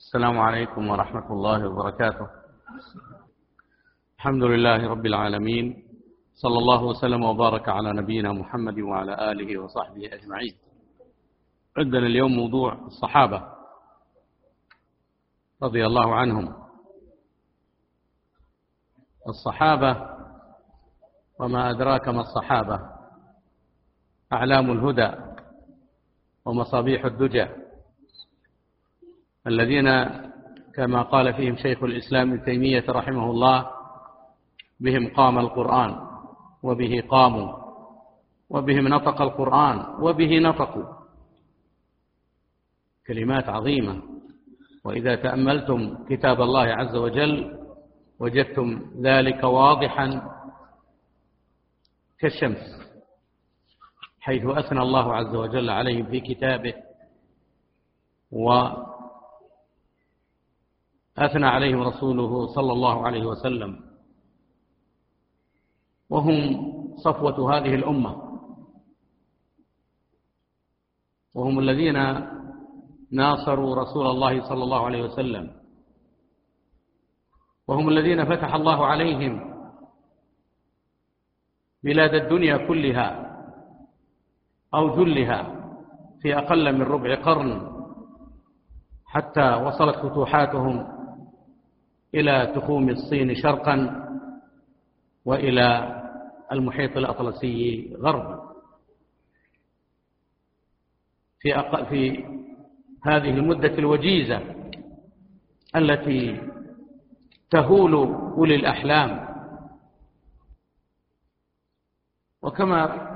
السلام عليكم ورحمة الله وبركاته. الحمد لله رب العالمين. صلى الله وسلم وبارك على نبينا محمد وعلى آله وصحبه أجمعين. عندنا اليوم موضوع الصحابة رضي الله عنهم. الصحابة وما أدراك ما الصحابة؟ أعلام الهدى ومصابيح الدجى. الذين كما قال فيهم شيخ الإسلام ابن تيمية رحمه الله بهم قام القرآن وبه قاموا وبهم نطق القرآن وبه نطقوا. كلمات عظيمة. وإذا تأملتم كتاب الله عز وجل وجدتم ذلك واضحا كالشمس حيث أثنى الله عز وجل عليهم في كتابه وأثنى عليهم رسوله صلى الله عليه وسلم. وهم صفوة هذه الأمة. وهم الذين ناصروا رسول الله صلى الله عليه وسلم. وهم الذين فتح الله عليهم بلاد الدنيا كلها أو جلها في أقل من ربع قرن حتى وصلت فتوحاتهم إلى تخوم الصين شرقا وإلى المحيط الأطلسي غربا. في في هذه المدة الوجيزة التي تهول أولي الأحلام. وكما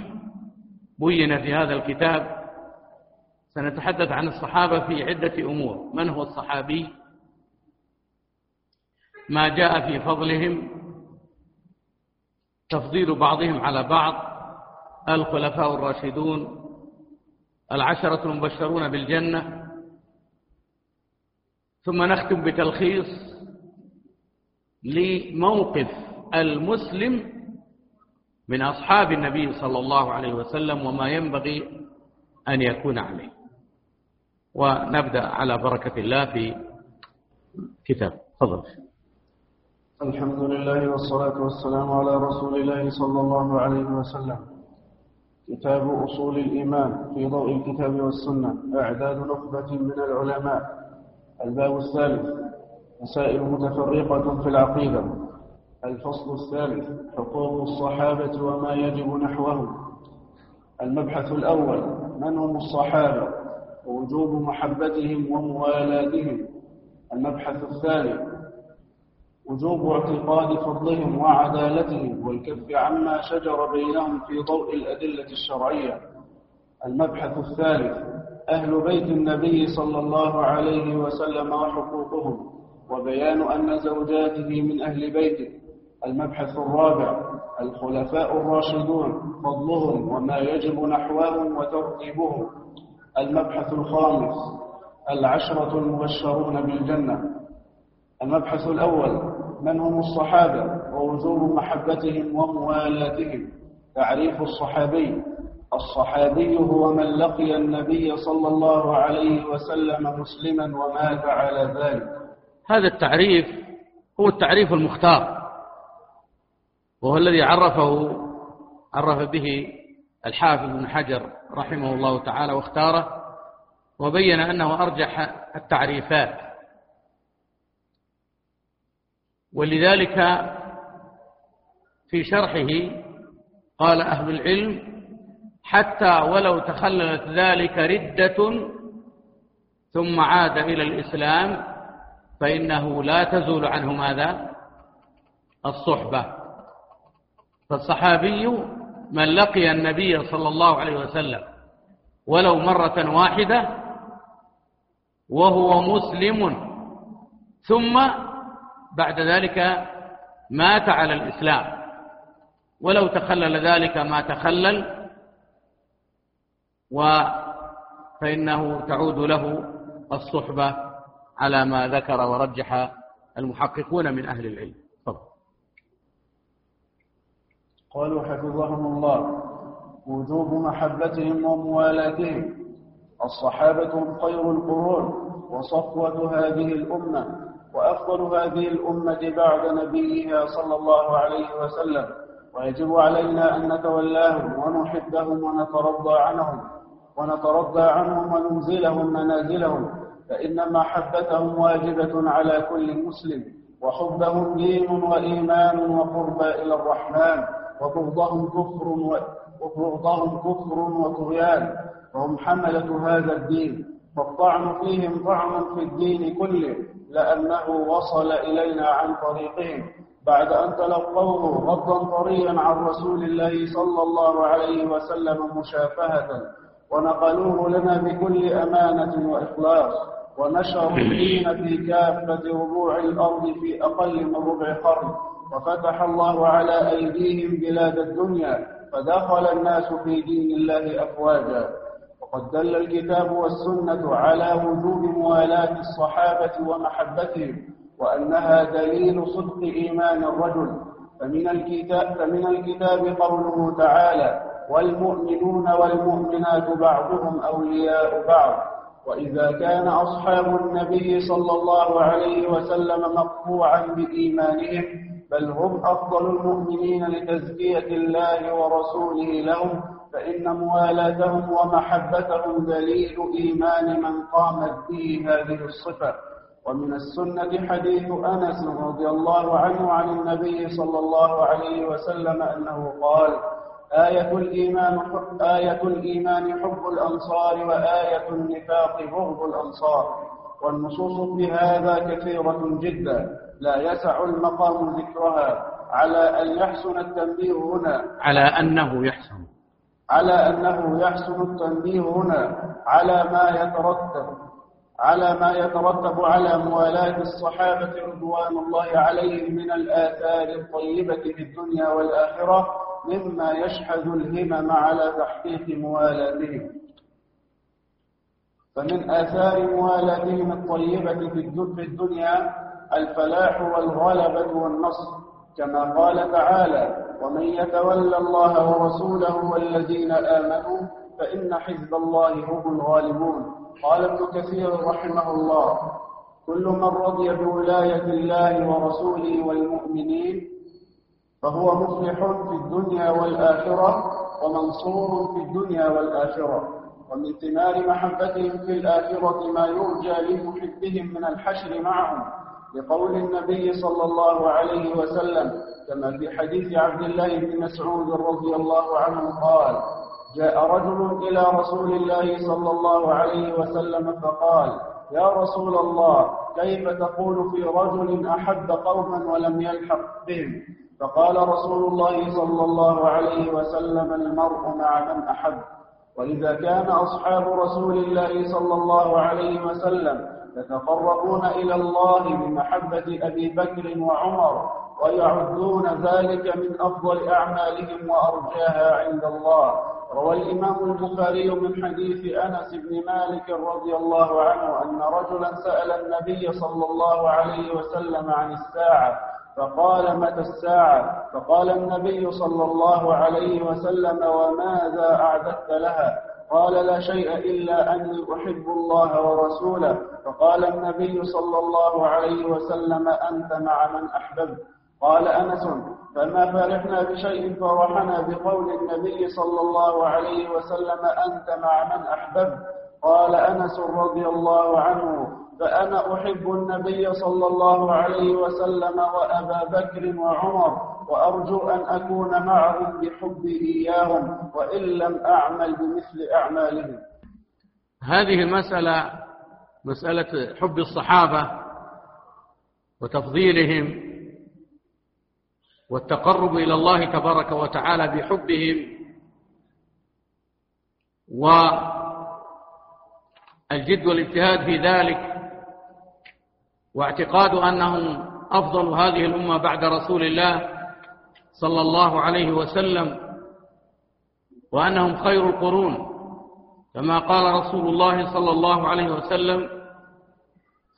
بين في هذا الكتاب سنتحدث عن الصحابة في عدة أمور. من هو الصحابي؟ ما جاء في فضلهم تفضيل بعضهم على بعض الخلفاء الراشدون العشرة المبشرون بالجنة ثم نختم بتلخيص لموقف المسلم من أصحاب النبي صلى الله عليه وسلم وما ينبغي أن يكون عليه. ونبدأ على بركة الله في كتاب. تفضل. الحمد لله والصلاة والسلام على رسول الله صلى الله عليه وسلم. كتاب أصول الإيمان في ضوء الكتاب والسنة. أعداد نخبة من العلماء. الباب الثالث. مسائل متفرقة في العقيدة. الفصل الثالث. حقوق الصحابة وما يجب نحوهم. المبحث الأول. من هم الصحابة؟ ووجوب محبتهم وموالاتهم. المبحث الثاني. وجوب اعتقاد فضلهم وعدالتهم والكف عما شجر بينهم في ضوء الأدلة الشرعية. المبحث الثالث أهل بيت النبي صلى الله عليه وسلم وحقوقهم وبيان أن زوجاته من أهل بيته. المبحث الرابع الخلفاء الراشدون فضلهم وما يجب نحوهم وترتيبهم المبحث الخامس العشرة المبشرون بالجنة. المبحث الأول من هم الصحابة ووجوب محبتهم وموالاتهم. تعريف الصحابي الصحابي هو من لقي النبي صلى الله عليه وسلم مسلما ومات على ذلك. هذا التعريف هو التعريف المختار وهو الذي عرفه عرف به الحافظ بن حجر رحمه الله تعالى واختاره وبين أنه أرجح التعريفات. ولذلك في شرحه قال أهل العلم حتى ولو تخللت ذلك ردة ثم عاد إلى الإسلام فإنه لا تزول عنه ماذا الصحبة. فالصحابي من لقي النبي صلى الله عليه وسلم ولو مرة واحدة وهو مسلم ثم بعد ذلك مات على الإسلام. ولو تخلل ذلك ما تخلل و فإنه تعود له الصحبة على ما ذكر ورجح المحققون من أهل العلم. قالوا حفظهم الله وجوب محبتهم وموالاتهم. الصحابة خير القرون وصفوة هذه الأمة. وأفضل هذه الأمة بعد نبيها صلى الله عليه وسلم. ويجب علينا أن نتولاهم ونحبهم ونترضى عنهم. ونترضى عنهم وننزلهم منازلهم. فإن محبتهم واجبة على كل مسلم. وحبهم دين وإيمان وقربى إلى الرحمن. وبغضهم كفر وبغضهم كفر وطغيان. وهم حملة هذا الدين. فالطعن فيهم طعن في الدين كله لأنه وصل إلينا عن طريقهم. بعد أن تلقوه غضا طريا عن رسول الله صلى الله عليه وسلم مشافهة ونقلوه لنا بكل أمانة وإخلاص ونشروا الدين في كافة ربوع الأرض في أقل من ربع قرن. وفتح الله على أيديهم بلاد الدنيا فدخل الناس في دين الله أفواجا. وقد دل الكتاب والسنة على وجوب موالاة الصحابة ومحبتهم وأنها دليل صدق إيمان الرجل. فمن الكتاب, فمن الكتاب قوله تعالى والمؤمنون والمؤمنات بعضهم أولياء بعض وإذا كان أصحاب النبي صلى الله عليه وسلم مقطوعا بإيمانهم بل هم أفضل المؤمنين لتزكية الله ورسوله لهم فإن موالاتهم ومحبتهم دليل إيمان من قامت به هذه الصفة. ومن السنة حديث أنس رضي الله عنه عن النبي صلى الله عليه وسلم أنه قال آية الإيمان حب آية الإيمان حب الأنصار وآية النفاق بغض الأنصار. والنصوص في هذا كثيرة جدا لا يسع المقام ذكرها. على أن يحسن التنبيه هنا. على أنه يحسن. على أنه يحسن التنبيه هنا على ما يترتب على ما يترتب على موالاة الصحابة رضوان الله عليهم من الآثار الطيبة في الدنيا والآخرة مما يشحذ الهمم على تحقيق موالاتهم. فمن آثار موالاتهم الطيبة في الدنيا الفلاح والغلبة والنصر. كما قال تعالى ومن يتولى الله ورسوله والذين آمنوا فإن حزب الله هم الغالبون. قال ابن كثير رحمه الله كل من رضي بولاية الله ورسوله والمؤمنين فهو مفلح في الدنيا والآخرة ومنصور في الدنيا والآخرة ومن ثمار محبتهم في الآخرة ما يرجى لمحبهم من الحشر معهم. لقول النبي صلى الله عليه وسلم كما في حديث عبد الله بن مسعود رضي الله عنه قال جاء رجل إلى رسول الله صلى الله عليه وسلم فقال يا رسول الله كيف تقول في رجل أحب قوما ولم يلحق بهم؟ فقال رسول الله صلى الله عليه وسلم المرء مع من أحب. وإذا كان أصحاب رسول الله صلى الله عليه وسلم يتقربون إلى الله بمحبة أبي بكر وعمر ويعدون ذلك من أفضل أعمالهم وأرجاها عند الله. روى الإمام البخاري من حديث أنس بن مالك رضي الله عنه أن رجلا سأل النبي صلى الله عليه وسلم عن الساعة فقال متى الساعة؟ فقال النبي صلى الله عليه وسلم وماذا أعددت لها؟ قال لا شيء إلا أني أحب الله ورسوله. فقال النبي صلى الله عليه وسلم أنت مع من أحببت. قال أنس فما فرحنا بشيء فرحنا بقول النبي صلى الله عليه وسلم أنت مع من أحببت. قال أنس رضي الله عنه فأنا أحب النبي صلى الله عليه وسلم وأبا بكر وعمر وأرجو أن أكون معهم بحبي إياهم وإن لم أعمل بمثل أعمالهم. هذه المسألة مسألة حب الصحابة وتفضيلهم والتقرب إلى الله تبارك وتعالى بحبهم والجد والاجتهاد في ذلك واعتقاد أنهم أفضل هذه الأمة بعد رسول الله صلى الله عليه وسلم وأنهم خير القرون. كما قال رسول الله صلى الله عليه وسلم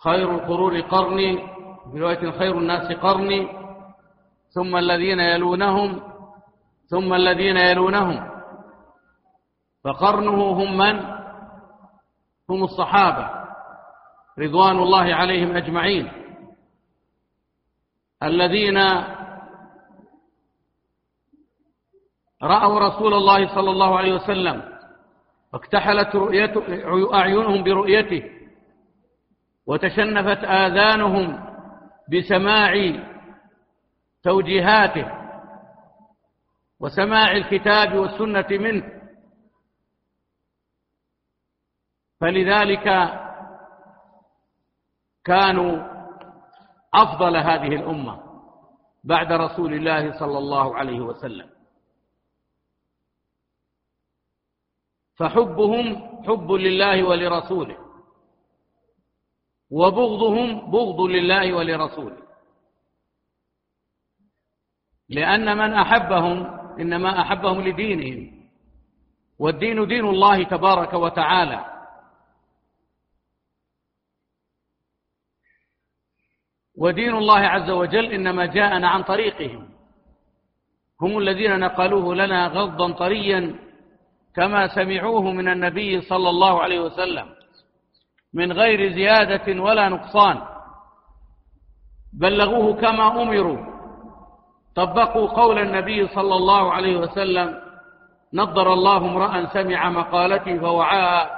خير القرون قرني برواية خير الناس قرني ثم الذين يلونهم ثم الذين يلونهم. فقرنه هم من؟ هم الصحابة. رضوان الله عليهم أجمعين. الذين رأوا رسول الله صلى الله عليه وسلم واكتحلت أعينهم برؤيته وتشنفت آذانهم بسماع توجيهاته وسماع الكتاب والسنة منه. فلذلك كانوا أفضل هذه الأمة بعد رسول الله صلى الله عليه وسلم. فحبهم حب لله ولرسوله وبغضهم بغض لله ولرسوله. لأن من أحبهم إنما أحبهم لدينهم والدين دين الله تبارك وتعالى. ودين الله عز وجل إنما جاءنا عن طريقهم. هم الذين نقلوه لنا غضا طريا كما سمعوه من النبي صلى الله عليه وسلم من غير زيادة ولا نقصان. بلغوه كما أمروا. طبقوا قول النبي صلى الله عليه وسلم نضر الله امرأ سمع مقالتي فوعاها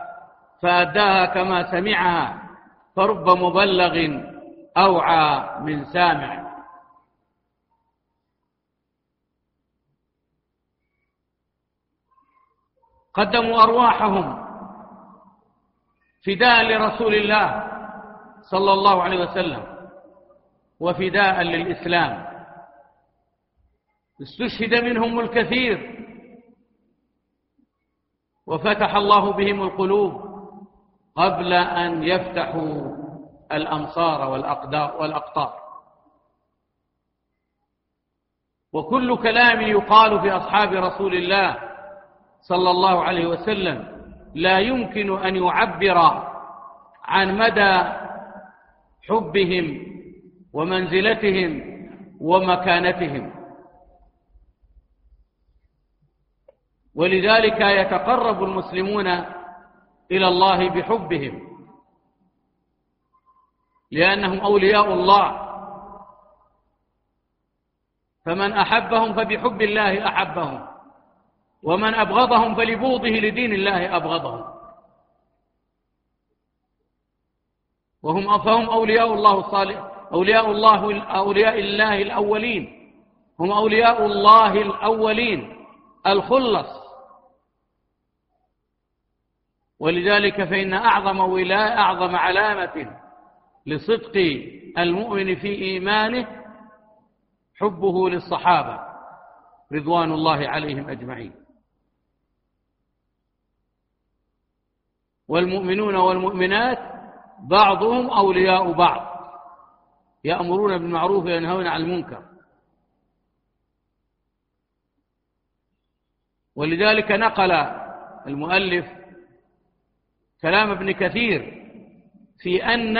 فأداها كما سمعها فرب مبلغ أوعى من سامع. قدموا أرواحهم فداء لرسول الله صلى الله عليه وسلم وفداء للإسلام. استشهد منهم الكثير وفتح الله بهم القلوب قبل أن يفتحوا الأمصار والأقدار والأقطار. وكل كلام يقال في أصحاب رسول الله صلى الله عليه وسلم لا يمكن أن يعبر عن مدى حبهم ومنزلتهم ومكانتهم. ولذلك يتقرب المسلمون إلى الله بحبهم. لأنهم أولياء الله. فمن أحبهم فبحب الله أحبهم. ومن أبغضهم فلبوضه لدين الله أبغضهم. وهم فهم أولياء الله الصالح أولياء الله أولياء الله الأولين. هم أولياء الله الأولين. الخلص. ولذلك فإن أعظم ولاية أعظم علامة لصدق المؤمن في إيمانه حبه للصحابة رضوان الله عليهم أجمعين. والمؤمنون والمؤمنات بعضهم أولياء بعض يأمرون بالمعروف وينهون عن المنكر. ولذلك نقل المؤلف كلام ابن كثير في أن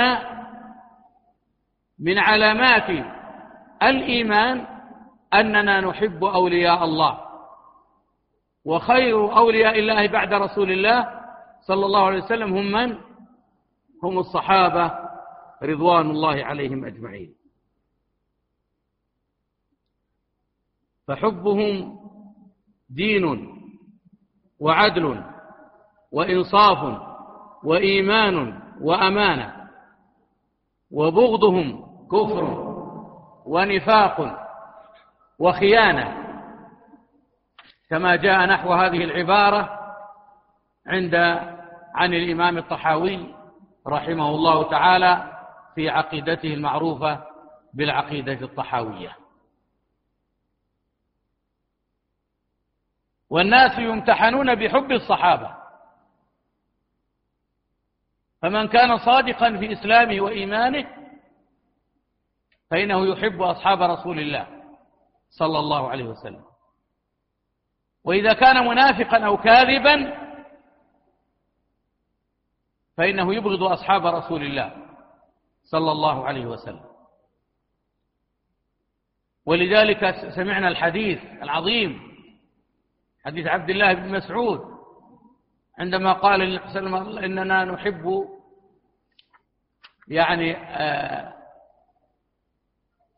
من علامات الإيمان أننا نحب أولياء الله وخير أولياء الله بعد رسول الله صلى الله عليه وسلم هم من؟ هم الصحابة رضوان الله عليهم أجمعين فحبهم دين وعدل وإنصاف وإيمان وأمانة وبغضهم كفر ونفاق وخيانة. كما جاء نحو هذه العبارة عند عن الإمام الطحاوي رحمه الله تعالى في عقيدته المعروفة بالعقيدة الطحاوية. والناس يمتحنون بحب الصحابة. فمن كان صادقا في إسلامه وإيمانه فإنه يحب أصحاب رسول الله صلى الله عليه وسلم. وإذا كان منافقا أو كاذبا فإنه يبغض أصحاب رسول الله صلى الله عليه وسلم. ولذلك سمعنا الحديث العظيم حديث عبد الله بن مسعود عندما قال إننا نحب يعني آه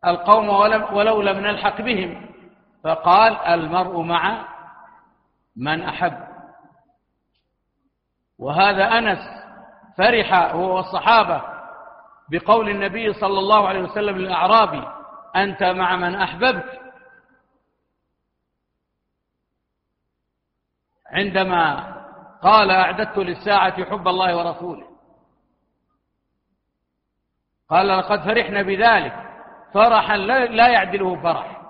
القوم ولو لم نلحق بهم فقال المرء مع من أحب. وهذا أنس فرح هو والصحابة بقول النبي صلى الله عليه وسلم للأعرابي أنت مع من أحببت. عندما قال أعددت للساعة حب الله ورسوله. قال لقد فرحنا بذلك. فرحا لا يعدله فرح.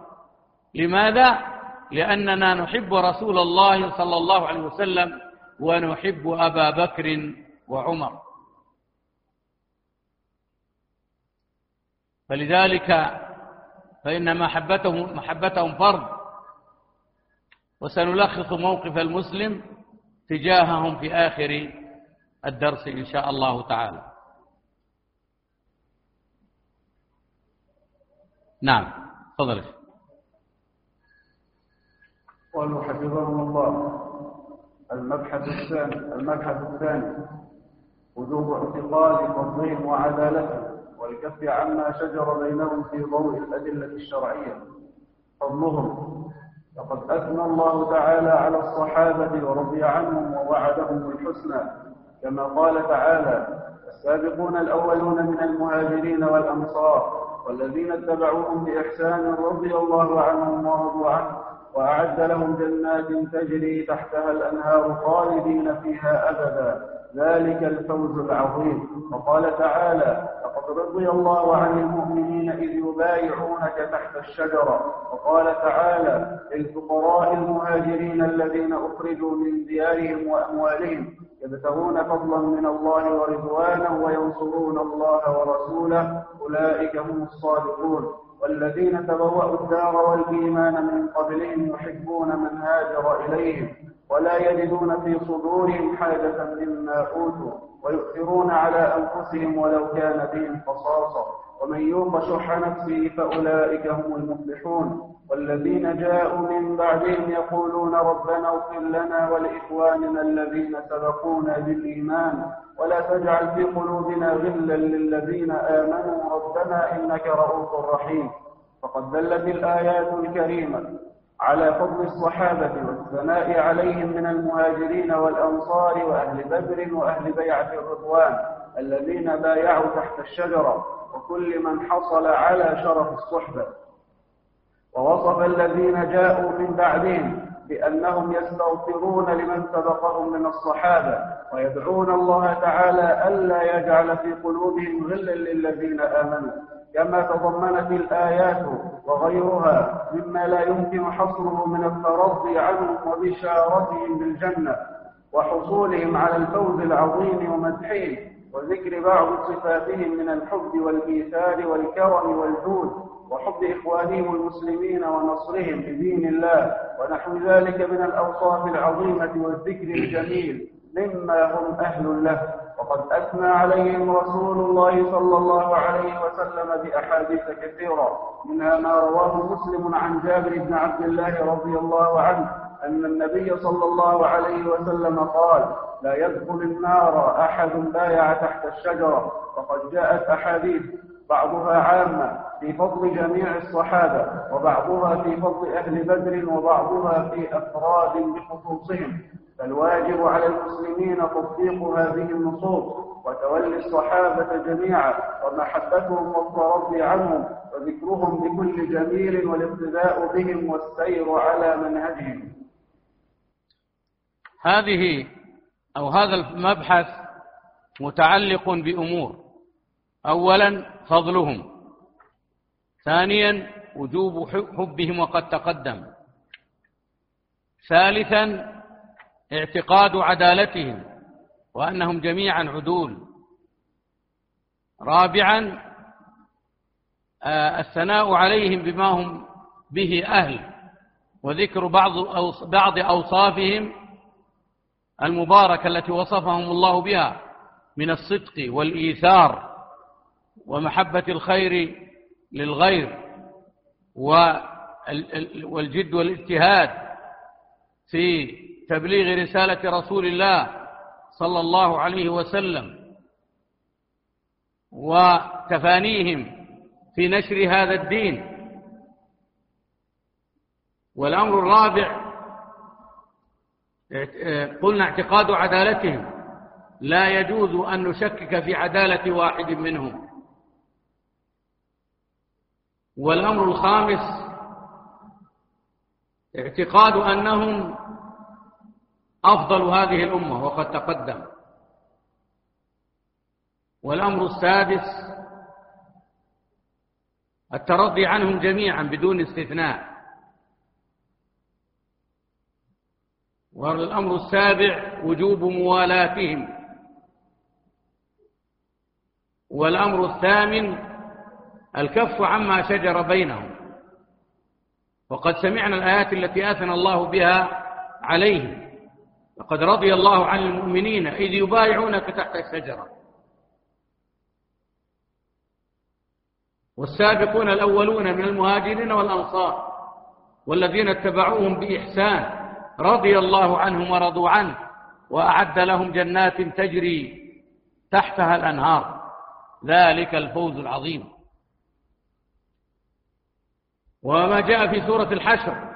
لماذا؟ لأننا نحب رسول الله صلى الله عليه وسلم ونحب أبا بكر وعمر. فلذلك فإن محبتهم, محبتهم فرض. وسنلخص موقف المسلم تجاههم في آخر الدرس إن شاء الله تعالى. نعم تفضل قالوا حفظهم الله. المبحث الثاني المبحث الثاني. وجوب اعتقاد فضلهم وعدالتهم والكف عما شجر بينهم في ضوء الأدلة الشرعية. فضلهم لقد أثنى الله تعالى على الصحابة ورضي عنهم ووعدهم الحسنى كما قال تعالى السابقون الأولون من المهاجرين والأنصار والذين اتبعوهم بإحسان رضي الله عنهم ورضوا عنه وأعد لهم جنات تجري تحتها الأنهار خالدين فيها أبدا. ذلك الفوز العظيم. وقال تعالى لقد رضي الله عن المؤمنين إذ يبايعونك تحت الشجرة. وقال تعالى للفقراء المهاجرين الذين أخرجوا من ديارهم وأموالهم يبتغون فضلا من الله ورضوانا وينصرون الله ورسوله. أولئك هم الصادقون. والذين تبوأوا الدار والإيمان من قبلهم يحبون من هاجر إليهم. ولا يجدون في صدورهم حاجة مما أوتوا ويؤثرون على أنفسهم ولو كان بهم خصاصة. ومن يوق شح نفسه فأولئك هم المفلحون. والذين جاءوا من بعدهم يقولون ربنا اغفر لنا ولإخواننا الذين سبقونا بالإيمان. ولا تجعل في قلوبنا غلا للذين آمنوا. ربنا إنك رؤوف رحيم. فقد دلت الآيات الكريمة. على فضل الصحابة والثناء عليهم من المهاجرين والأنصار وأهل بدر وأهل بيعة الرضوان الذين بايعوا تحت الشجرة وكل من حصل على شرف الصحبة. ووصف الذين جاءوا من بعدهم بأنهم يستغفرون لمن سبقهم من الصحابة ويدعون الله تعالى ألا يجعل في قلوبهم غلا للذين آمنوا. كما تضمنت الآيات وغيرها مما لا يمكن حصره من الترضي عنهم وبشارتهم بالجنة وحصولهم على الفوز العظيم ومدحهم وذكر بعض صفاتهم من الحب والإيثار والكرم والجود وحب إخوانهم المسلمين ونصرهم بدين الله ونحو ذلك من الأوصاف العظيمة والذكر الجميل مما هم أهل له. وقد أثنى عليهم رسول الله صلى الله عليه وسلم بأحاديث كثيرة منها ما رواه مسلم عن جابر بن عبد الله رضي الله عنه أن النبي صلى الله عليه وسلم قال لا يدخل النار أحد بايع تحت الشجرة. وقد جاءت أحاديث بعضها عامة في فضل جميع الصحابة وبعضها في فضل أهل بدر وبعضها في أفراد بخصوصهم. فالواجب على المسلمين تطبيق هذه النصوص وتولي الصحابة جميعا ومحبتهم والترضي عنهم وذكرهم بكل جميل والاقتداء بهم والسير على منهجهم. هذه أو هذا المبحث متعلق بأمور. أولا فضلهم. ثانيا وجوب حبهم وقد تقدم. ثالثا اعتقاد عدالتهم وأنهم جميعا عدول. رابعا آه، الثناء عليهم بما هم به أهل. وذكر بعض بعض أوصافهم المباركة التي وصفهم الله بها من الصدق والإيثار ومحبة الخير للغير والجد والإجتهاد في تبليغ رسالة رسول الله صلى الله عليه وسلم وتفانيهم في نشر هذا الدين. والأمر الرابع قلنا اعتقاد عدالتهم. لا يجوز أن نشكك في عدالة واحد منهم. والأمر الخامس اعتقاد أنهم أفضل هذه الأمة وقد تقدم. والأمر السادس الترضي عنهم جميعا بدون استثناء. والأمر السابع وجوب موالاتهم. والأمر الثامن الكف عما شجر بينهم. وقد سمعنا الآيات التي آثن الله بها عليهم. لقد رضي الله عن المؤمنين إذ يبايعونك تحت الشجرة. والسابقون الأولون من المهاجرين والأنصار والذين اتبعوهم بإحسان رضي الله عنهم ورضوا عنه وأعد لهم جنات تجري تحتها الأنهار. ذلك الفوز العظيم. وما جاء في سورة الحشر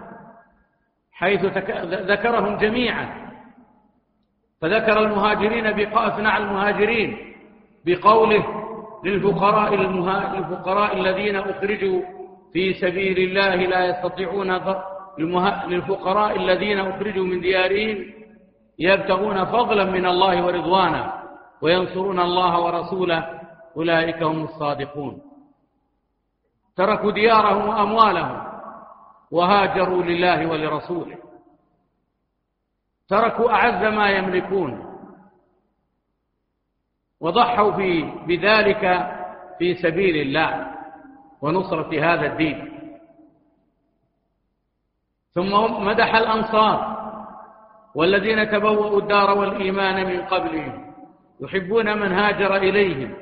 حيث ذكرهم جميعا فذكر المهاجرين بقاء المهاجرين بقوله للفقراء, للفقراء الذين أخرجوا في سبيل الله لا يستطيعون للفقراء الذين أخرجوا من ديارهم يبتغون فضلا من الله ورضوانا وينصرون الله ورسوله أولئك هم الصادقون. تركوا ديارهم وأموالهم وهاجروا لله ولرسوله. تركوا أعز ما يملكون. وضحوا في بذلك في سبيل الله ونصرة هذا الدين. ثم مدح الأنصار والذين تبوأوا الدار والإيمان من قبلهم يحبون من هاجر إليهم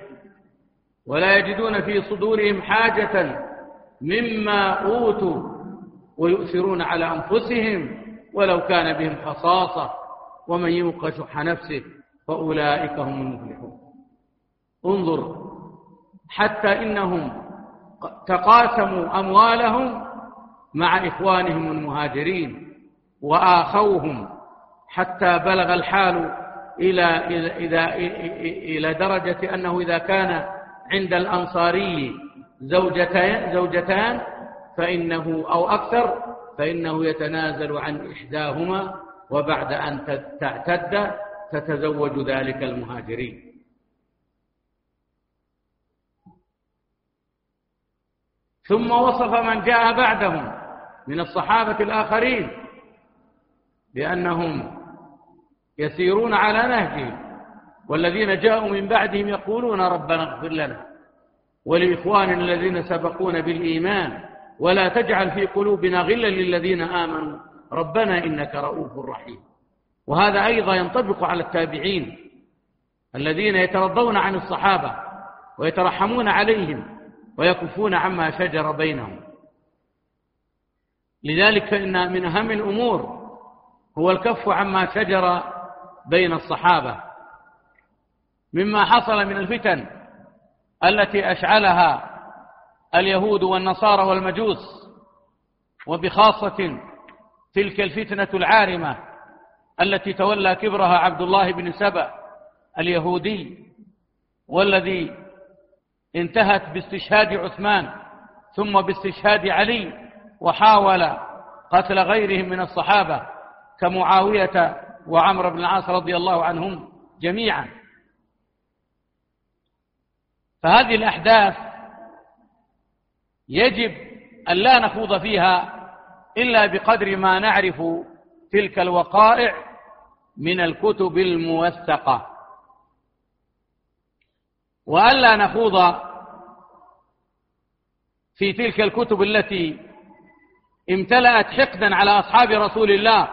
ولا يجدون في صدورهم حاجة مما أوتوا ويؤثرون على أنفسهم ولو كان بهم خصاصة ومن يوق شح نفسه فأولئك هم المفلحون. انظر حتى إنهم تقاسموا أموالهم مع إخوانهم المهاجرين وآخوهم حتى بلغ الحال إلى, إلى, إلى درجة أنه إذا كان عند الأنصاري زوجتان, زوجتان فإنه أو أكثر فإنه يتنازل عن إحداهما وبعد أن تعتد تتزوج ذلك المهاجرين. ثم وصف من جاء بعدهم من الصحابة الآخرين بأنهم يسيرون على نهجهم والذين جاءوا من بعدهم يقولون ربنا اغفر لنا ولإخواننا الذين سبقونا بالإيمان. ولا تجعل في قلوبنا غلا للذين آمنوا. ربنا إنك رؤوف رحيم. وهذا أيضا ينطبق على التابعين الذين يترضون عن الصحابة ويترحمون عليهم ويكفون عما شجر بينهم. لذلك فإن من أهم الأمور هو الكف عما شجر بين الصحابة. مما حصل من الفتن التي أشعلها اليهود والنصارى والمجوس وبخاصة تلك الفتنة العارمة التي تولى كبرها عبد الله بن سبأ اليهودي والذي انتهت باستشهاد عثمان ثم باستشهاد علي وحاول قتل غيرهم من الصحابة كمعاوية وعمر بن العاص رضي الله عنهم جميعا. فهذه الأحداث يجب أن لا نخوض فيها إلا بقدر ما نعرف تلك الوقائع من الكتب الموثقة. وألا نخوض في تلك الكتب التي امتلأت حقدا على أصحاب رسول الله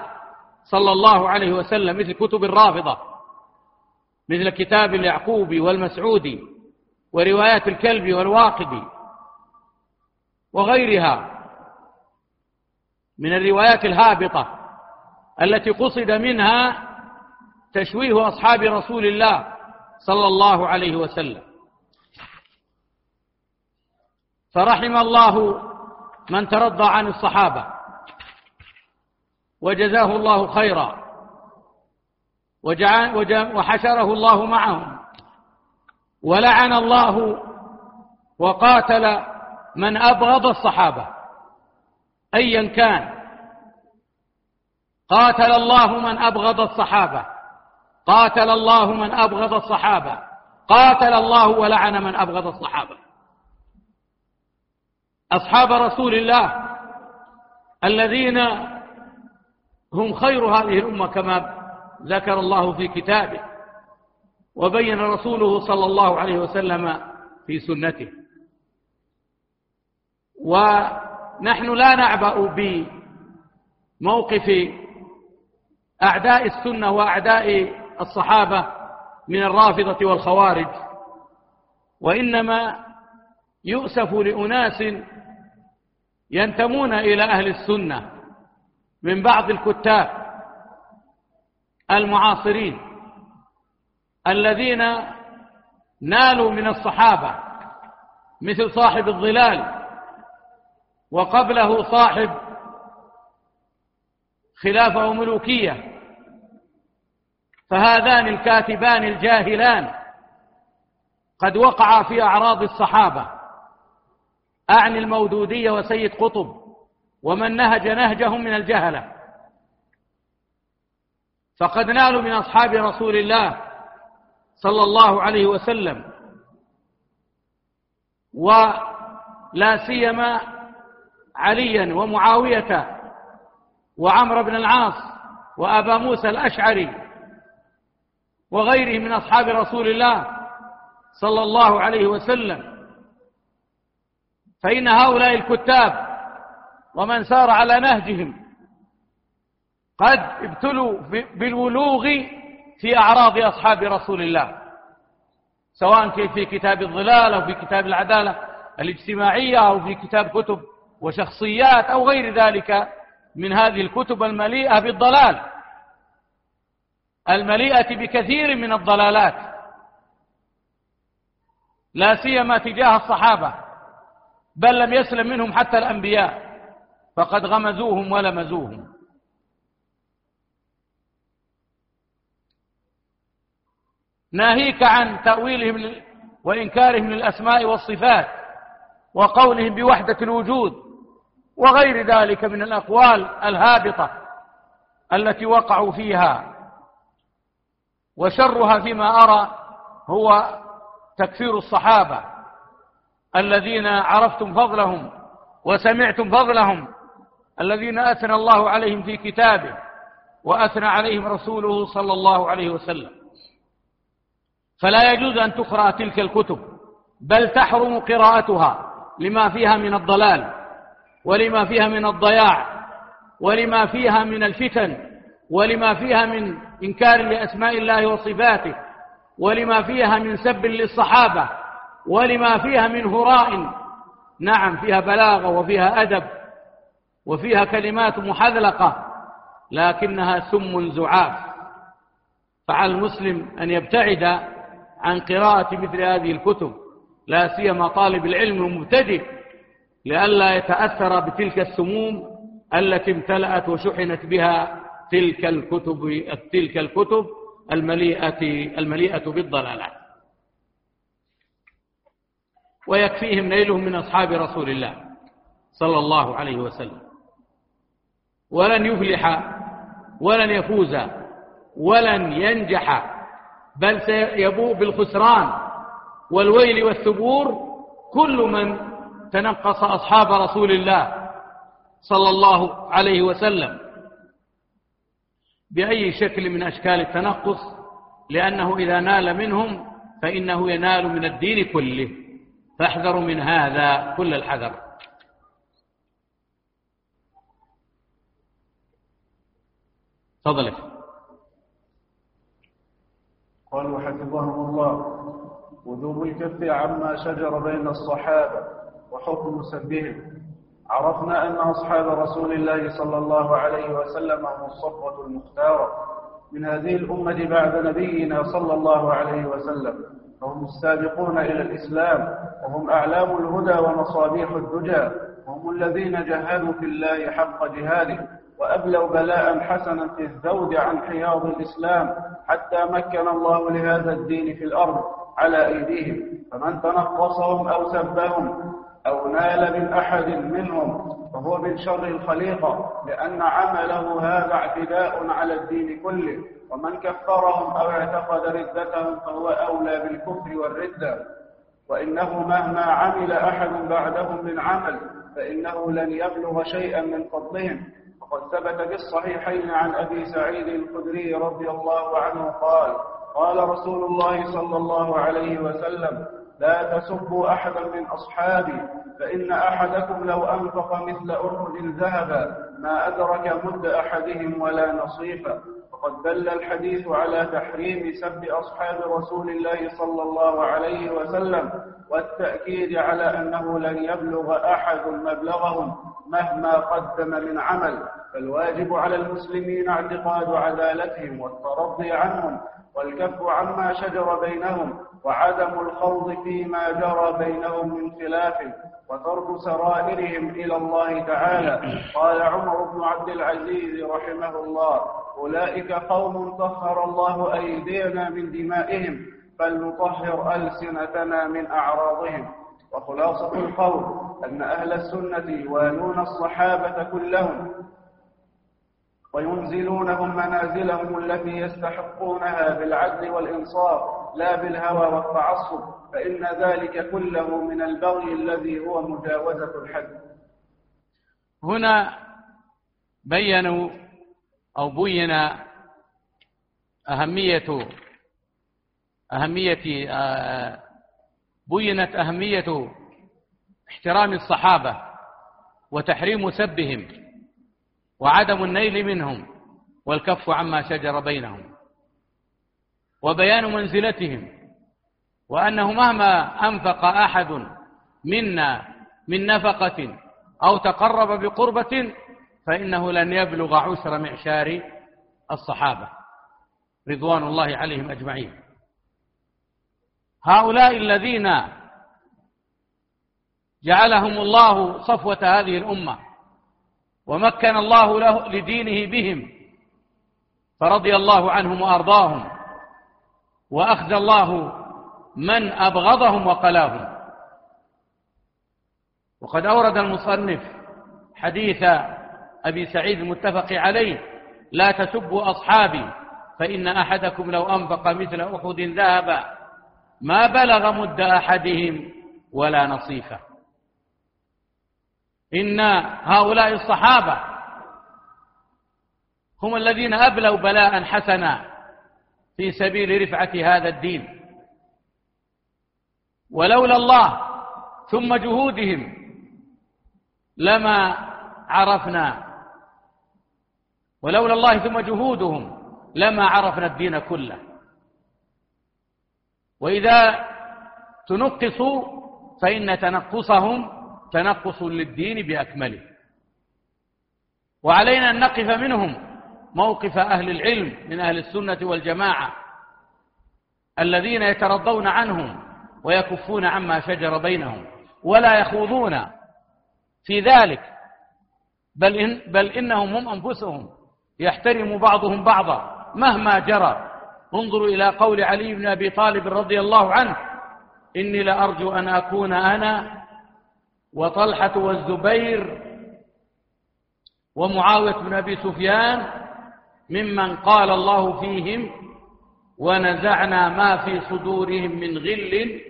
صلى الله عليه وسلم مثل كتب الرافضة مثل كتاب اليعقوبي والمسعودي وروايات الكلب والواقدي وغيرها من الروايات الهابطة التي قصد منها تشويه أصحاب رسول الله صلى الله عليه وسلم. فرحم الله من ترضى عن الصحابة وجزاه الله خيرا وحشره الله معهم ولعن الله وقاتل من أبغض الصحابة أيا كان. قاتل الله من أبغض الصحابة قاتل الله من أبغض الصحابة قاتل الله ولعن من أبغض الصحابة. أصحاب رسول الله الذين هم خير هذه الأمة كما ذكر الله في كتابه وبين رسوله صلى الله عليه وسلم في سنته. ونحن لا نعبأ بموقف أعداء السنة وأعداء الصحابة من الرافضة والخوارج وإنما يؤسف لأناس ينتمون إلى أهل السنة من بعض الكتاب المعاصرين الذين نالوا من الصحابة مثل صاحب الظلال وقبله صاحب خلافة وملوكية. فهذان الكاتبان الجاهلان قد وقعا في أعراض الصحابة. أعني المودودية وسيد قطب ومن نهج نهجهم من الجهلة. فقد نالوا من أصحاب رسول الله صلى الله عليه وسلم ولا سيما عليا ومعاوية وعمر بن العاص وأبا موسى الأشعري وغيره من أصحاب رسول الله صلى الله عليه وسلم. فإن هؤلاء الكتاب ومن سار على نهجهم قد ابتلوا بالولوغ في أعراض أصحاب رسول الله سواء في كتاب الظلال أو في كتاب العدالة الاجتماعية أو في كتاب كتب وشخصيات أو غير ذلك من هذه الكتب المليئة بالضلال. المليئة بكثير من الضلالات. لا سيما تجاه الصحابة. بل لم يسلم منهم حتى الأنبياء. فقد غمزوهم ولمزوهم. ناهيك عن تأويلهم وإنكارهم للأسماء والصفات وقولهم بوحدة الوجود. وغير ذلك من الأقوال الهابطة التي وقعوا فيها. وشرها فيما أرى هو تكفير الصحابة الذين عرفتم فضلهم وسمعتم فضلهم الذين أثنى الله عليهم في كتابه وأثنى عليهم رسوله صلى الله عليه وسلم. فلا يجوز أن تقرأ تلك الكتب بل تحرم قراءتها لما فيها من الضلال. ولما فيها من الضياع ولما فيها من الفتن ولما فيها من إنكار لأسماء الله وصفاته ولما فيها من سب للصحابة ولما فيها من هراء نعم فيها بلاغة وفيها أدب وفيها كلمات محذلقة لكنها سم زعاف. فعلى المسلم أن يبتعد عن قراءة مثل هذه الكتب لا سيما طالب العلم المبتدئ لئلا يتأثر بتلك السموم التي امتلأت وشحنت بها تلك الكتب تلك الكتب المليئة المليئة بالضلالات. ويكفيهم نيلهم من أصحاب رسول الله صلى الله عليه وسلم. ولن يفلح ولن يفوز ولن ينجح بل سيبوء بالخسران والويل والثبور كل من تنقص أصحاب رسول الله صلى الله عليه وسلم. بأي شكل من أشكال التنقص؟ لأنه إذا نال منهم فإنه ينال من الدين كله. فاحذروا من هذا كل الحذر. تفضل. قالوا حفظهم الله. وذوب الكف عما شجر بين الصحابة. وحكم سبهم عرفنا أن أصحاب رسول الله صلى الله عليه وسلم هم الصفوة المختارة. من هذه الأمة بعد نبينا صلى الله عليه وسلم. فهم السابقون إلى الإسلام وهم أعلام الهدى ومصابيح الدجى. هم الذين جهدوا في الله حق جهاده وأبلوا بلاء حسنا في الزود عن حياض الإسلام. حتى مكن الله لهذا الدين في الأرض. على أيديهم فمن تنقصهم أو سبهم أو نال من أحد منهم فهو من شر الخليقة لأن عمله هذا اعتداء على الدين كله. ومن كفرهم أو اعتقد ردتهم فهو أولى بالكفر والردة وإنه مهما عمل أحد بعدهم من عمل فإنه لن يبلغ شيئا من فضلهم. وقد ثبت في الصحيحين عن أبي سعيد الخدري رضي الله عنه قال قال رسول الله صلى الله عليه وسلم لا تسبوا أحدا من أصحابي فإن أحدكم لو أنفق مثل أحد ذهبا ما أدرك مد أحدهم ولا نصيفا وقد دل الحديث على تحريم سب أصحاب رسول الله صلى الله عليه وسلم والتأكيد على أنه لن يبلغ أحد مبلغهم مهما قدم من عمل. فالواجب على المسلمين اعتقاد عدالتهم والترضي عنهم والكف عما شجر بينهم وعدم الخوض فيما جرى بينهم من خلاف وترك سرائرهم إلى الله تعالى. قال عمر بن عبد العزيز رحمه الله أولئك قوم طهر الله أيدينا من دمائهم فلنطهر ألسنتنا من أعراضهم. وخلاصة القول أن أهل السنة يوالون الصحابة كلهم وينزلونهم منازلهم التي يستحقونها بالعدل والإنصاف لا بالهوى والتعصب فإن ذلك كله من البغي الذي هو مجاوزة الحد. هنا بينوا أو بين أهمية أهمية آه، بينت أهمية احترام الصحابة وتحريم سبهم. وعدم النيل منهم والكف عما شجر بينهم وبيان منزلتهم وأنه مهما أنفق أحد منا من نفقة أو تقرب بقربة فإنه لن يبلغ عسر معشار الصحابة رضوان الله عليهم أجمعين. هؤلاء الذين جعلهم الله صفوة هذه الأمة ومكن الله له لدينه بهم فرضي الله عنهم وأرضاهم وأخزى الله من أبغضهم وقلاهم. وقد أورد المصنف حديث أبي سعيد المتفق عليه لا تسبوا أصحابي فإن أحدكم لو أنفق مثل أحد ذهبا ما بلغ مد أحدهم ولا نصيفه إن هؤلاء الصحابة هم الذين أبلوا بلاء حسنا في سبيل رفعة هذا الدين. ولولا الله ثم جهودهم لما عرفنا. ولولا الله ثم جهودهم لما عرفنا الدين كله. وإذا تنقصوا فإن تنقصهم تنقص للدين بأكمله. وعلينا أن نقف منهم موقف أهل العلم من أهل السنة والجماعة الذين يترضون عنهم ويكفون عما شجر بينهم ولا يخوضون في ذلك. بل, إن بل إنهم هم أنفسهم يحترم بعضهم بعضا مهما جرى. انظروا إلى قول علي بن أبي طالب رضي الله عنه إني لأرجو أن أكون أنا وطلحة والزبير ومعاوية بن أبي سفيان ممن قال الله فيهم ونزعنا ما في صدورهم من غل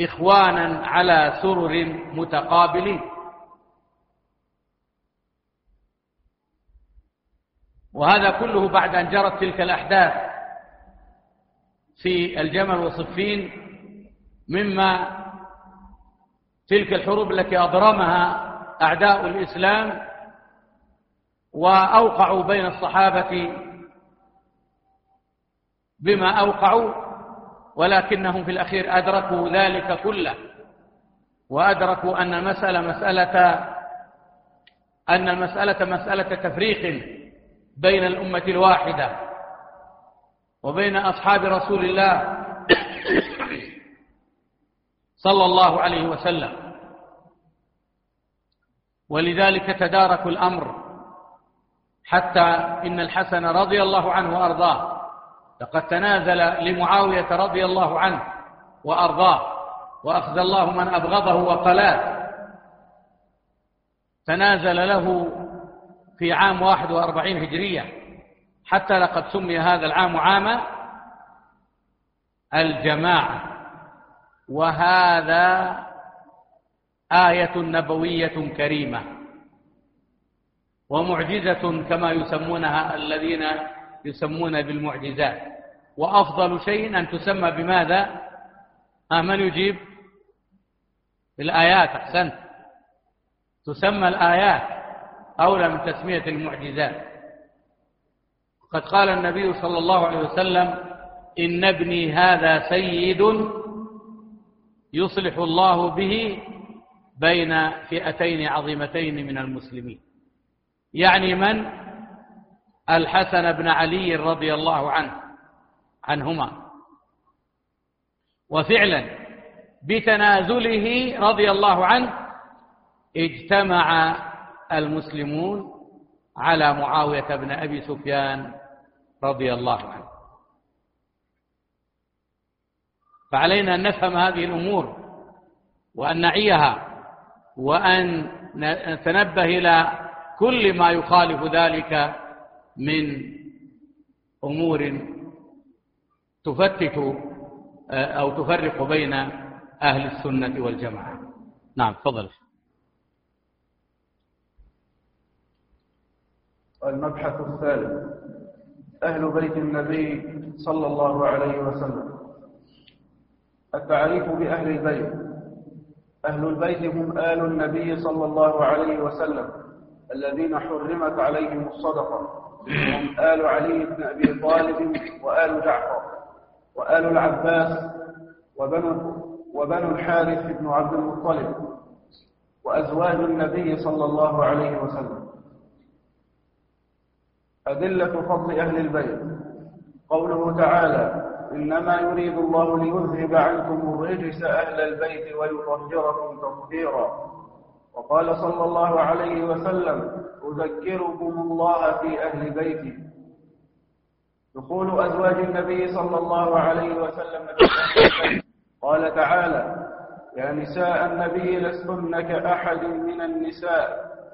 إخوانا على سرر متقابلين. وهذا كله بعد أن جرت تلك الأحداث في الجمل وصفين مما تلك الحروب التي أضرمها أعداء الإسلام وأوقعوا بين الصحابة بما أوقعوا ولكنهم في الأخير أدركوا ذلك كله وأدركوا أن المسألة مسألة أن المسألة مسألة تفريق بين الأمة الواحدة وبين أصحاب رسول الله صلى الله عليه وسلم. ولذلك تدارك الأمر. حتى إن الحسن رضي الله عنه وأرضاه لقد تنازل لمعاوية رضي الله عنه وأرضاه وأخذ الله من أبغضه وقلاه. تنازل له في عام واحد وأربعين هجرية. حتى لقد سمي هذا العام عام الجماعة. وهذا آية نبوية كريمة ومعجزة كما يسمونها الذين يسمون بالمعجزات. وأفضل شيء أن تسمى بماذا؟ آه من يجيب؟ الآيات أحسنت. تسمى الآيات أولى من تسمية المعجزات. قد قال النبي صلى الله عليه وسلم إن ابني هذا سيد يصلح الله به بين فئتين عظيمتين من المسلمين. يعني من؟ الحسن بن علي رضي الله عنه عنهما. وفعلا بتنازله رضي الله عنه اجتمع المسلمون على معاوية بن أبي سفيان رضي الله عنه. فعلينا أن نفهم هذه الأمور وأن نعيها. وأن نتنبه إلى كل ما يخالف ذلك من أمور تفتت أو تفرق بين أهل السنة والجماعة. نعم تفضل. المبحث الثالث أهل بيت النبي صلى الله عليه وسلم. التعريف بأهل البيت. أهل البيت هم آل النبي صلى الله عليه وسلم الذين حرمت عليهم الصدقة. هم آل علي بن أبي طالب وآل جعفر وآل العباس وبنو, وبنو الحارث بن عبد المطلب وأزواج النبي صلى الله عليه وسلم. أدلة فضل أهل البيت. قوله تعالى إنما يريد الله ليذهب عنكم الرجس أهل البيت ويطهركم تطهيرا. وقال صلى الله عليه وسلم أذكركم الله في أهل بيتي. دخول أزواج النبي صلى الله عليه وسلم قال تعالى يا نساء النبي لستن كأحد من النساء.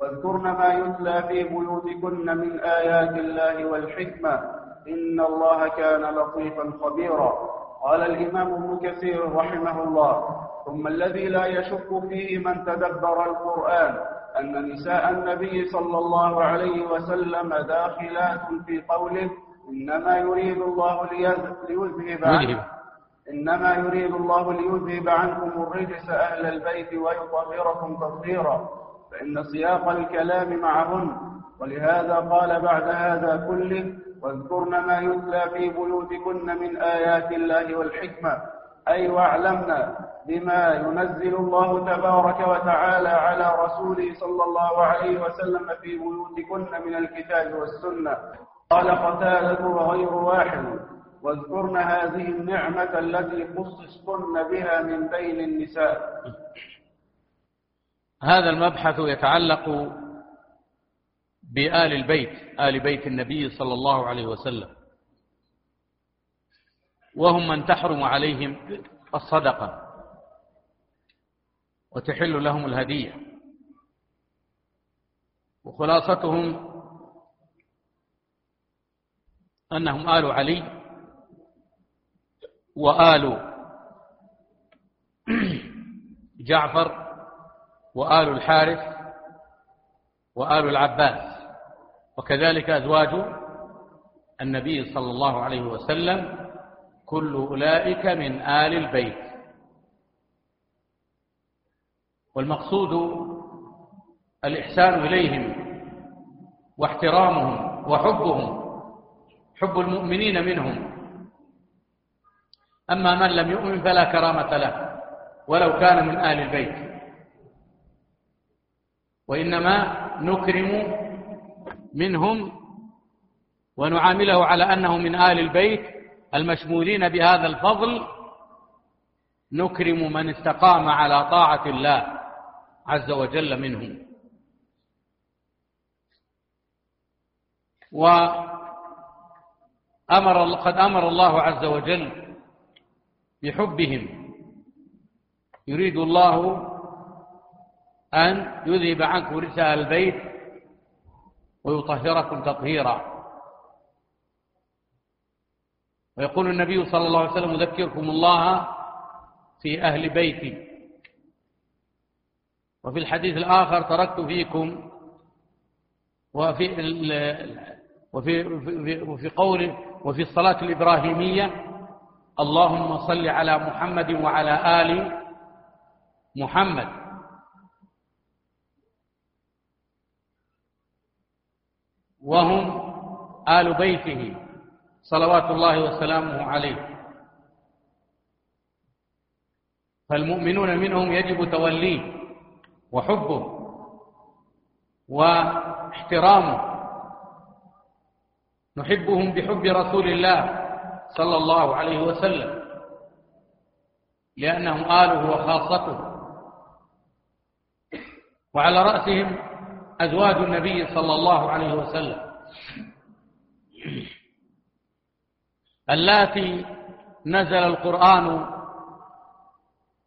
واذكرن ما يتلى في بيوتكن من آيات الله والحكمة. إن الله كان لطيفا خبيرا. قال الإمام ابن كثير رحمه الله ثم الذي لا يشك فيه من تدبر القرآن أن نساء النبي صلى الله عليه وسلم داخلات في قوله إنما يريد الله ليذهب عنكم إنما يريد الله ليذهب عنكم الرجس أهل البيت ويطهركم تطهيرا. فإن سياق الكلام معهن ولهذا قال بعد هذا كله واذكرن ما يتلى في بيوتكن من آيات الله والحكمة أي واعلمنا بما ينزل الله تبارك وتعالى على رسوله صلى الله عليه وسلم في بيوتكن من الكتاب والسنة. قال قتالة وغير واحد واذكرن هذه النعمة التي خصصتن بها من بين النساء. هذا المبحث يتعلق بآل البيت آل بيت النبي صلى الله عليه وسلم. وهم من تحرم عليهم الصدقة وتحل لهم الهدية. وخلاصتهم أنهم آل علي وآل جعفر وآل الحارث وآل العباس. وكذلك أزواج النبي صلى الله عليه وسلم كل أولئك من آل البيت. والمقصود الإحسان إليهم واحترامهم وحبهم حب المؤمنين منهم. أما من لم يؤمن فلا كرامة له ولو كان من آل البيت. وإنما نكرم منهم ونعامله على أنه من آل البيت المشمولين بهذا الفضل. نكرم من استقام على طاعة الله عز وجل منهم. وأمر قد أمر الله عز وجل بحبهم. يريد الله أن يذهب عنكم رجس البيت ويطهركم تطهيرا. ويقول النبي صلى الله عليه وسلم أذكركم الله في أهل بيتي. وفي الحديث الآخر تركت فيكم وفي وفي وفي قول وفي الصلاة الإبراهيمية اللهم صل على محمد وعلى آل محمد. وهم آل بيته صلوات الله وسلامه عليه. فالمؤمنون منهم يجب توليه وحبه واحترامه. نحبهم بحب رسول الله صلى الله عليه وسلم لأنهم آله وخاصته. وعلى رأسهم أزواج النبي صلى الله عليه وسلم. اللاتي نزل القرآن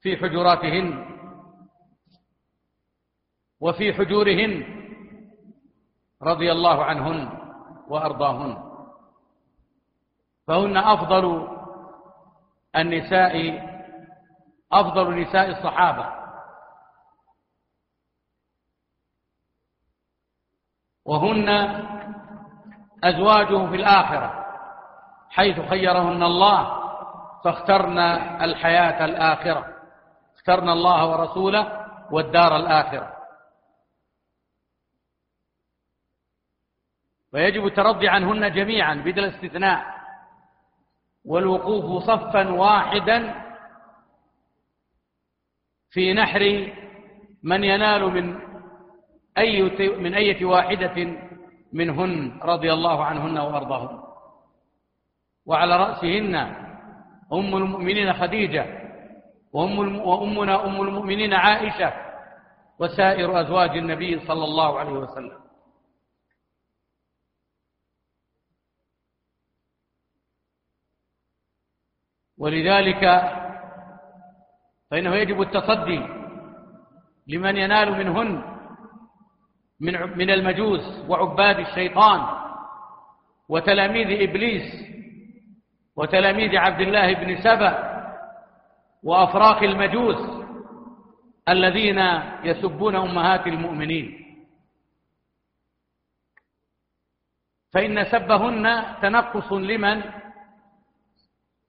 في حجراتهن وفي حجورهن رضي الله عنهن وأرضاهن. فهن أفضل النساء أفضل نساء الصحابة. وهن أزواجه في الآخرة حيث خيرهن الله فاخترن الحياة الآخرة اخترن الله ورسوله والدار الآخرة. ويجب الترضي عنهن جميعا بدل استثناء والوقوف صفا واحدا في نحر من ينال من أي من أية واحدة منهن رضي الله عنهن وأرضاهن. وعلى رأسهن أم المؤمنين خديجة وأم وأمنا أم المؤمنين عائشة وسائر أزواج النبي صلى الله عليه وسلم. ولذلك فإنه يجب التصدي لمن ينال منهن من من المجوس وعباد الشيطان وتلاميذ إبليس وتلاميذ عبد الله بن سبأ وأفراق المجوس الذين يسبون أمهات المؤمنين. فإن سبهن تنقص لمن؟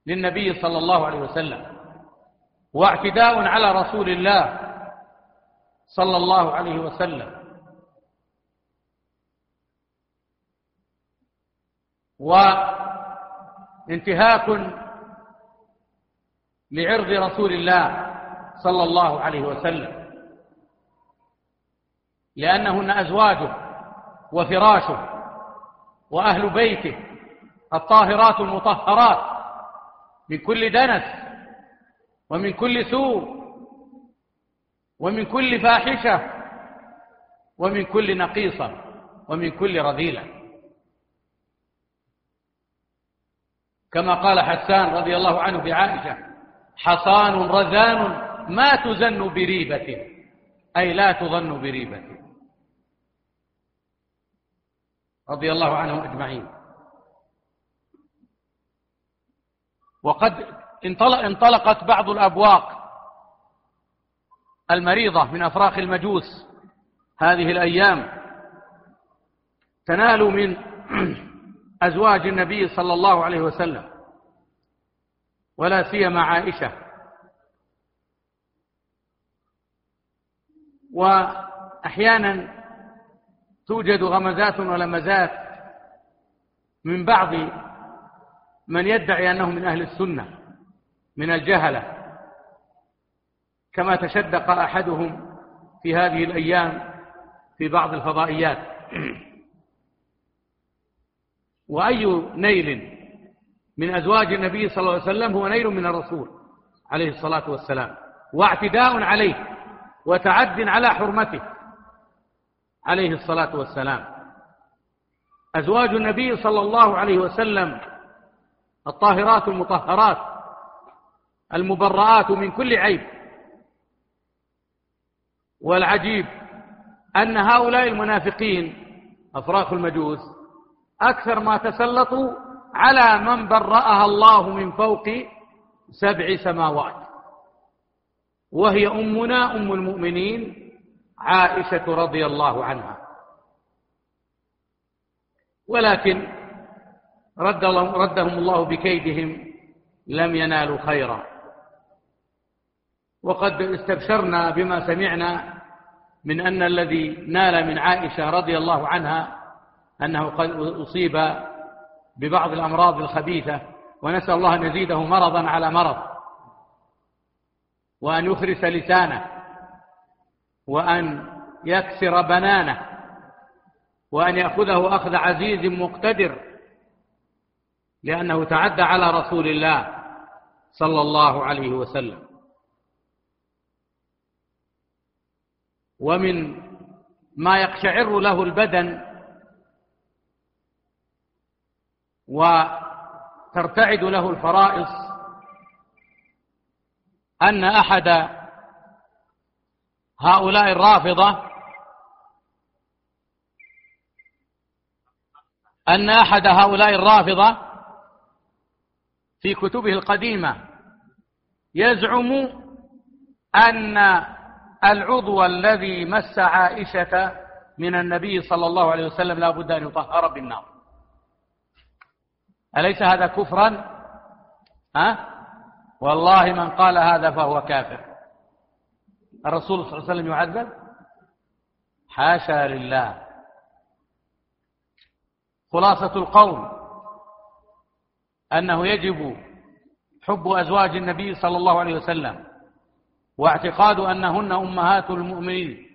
للنبي صلى الله عليه وسلم. واعتداء على رسول الله صلى الله عليه وسلم. وانتهاك لعرض رسول الله صلى الله عليه وسلم. لأنهن أزواجه وفراشه وأهل بيته الطاهرات المطهرات من كل دنس ومن كل سوء ومن كل فاحشة ومن كل نقيصة ومن كل رذيلة. كما قال حسان رضي الله عنه بعائشة حصان رذان ما تزن بريبة أي لا تظن بريبة. رضي الله عنهم أجمعين. وقد انطلقت بعض الأبواق المريضة من أفراخ المجوس هذه الأيام تنال من أزواج النبي صلى الله عليه وسلم ولا سيما عائشة. أحيانا توجد غمزات ولمزات من بعض من يدعي أنه من أهل السنة من الجهلة. كما تشدق أحدهم في هذه الأيام في بعض الفضائيات. وأي نيل من أزواج النبي صلى الله عليه وسلم هو نيل من الرسول عليه الصلاة والسلام. واعتداء عليه وتعد على حرمته عليه الصلاة والسلام. أزواج النبي صلى الله عليه وسلم الطاهرات المطهرات المبرآت من كل عيب. والعجيب أن هؤلاء المنافقين أفراخ المجوس أكثر ما تسلطوا على من برأها الله من فوق سبع سماوات. وهي أمنا أم المؤمنين عائشة رضي الله عنها. ولكن رد ردهم الله بكيدهم لم ينالوا خيرا. وقد استبشرنا بما سمعنا من أن الذي نال من عائشة رضي الله عنها أنه قد أصيب ببعض الأمراض الخبيثة ونسأل الله أن يزيده مرضا على مرض وأن يخرس لسانه وأن يكسر بنانه وأن يأخذه أخذ عزيز مقتدر لأنه تعدى على رسول الله صلى الله عليه وسلم. ومن ما يقشعر له البدن وترتعد له الفرائص أن أحد هؤلاء الرافضة أن أحد هؤلاء الرافضة في كتبه القديمة يزعم أن العضو الذي مس عائشة من النبي صلى الله عليه وسلم لا بد أن يطهر بالنار. أليس هذا كفرا؟ ها؟ والله من قال هذا فهو كافر. الرسول صلى الله عليه وسلم يعذب؟ حاشا لله. خلاصة القول أنه يجب حب أزواج النبي صلى الله عليه وسلم واعتقاد أنهن أمهات المؤمنين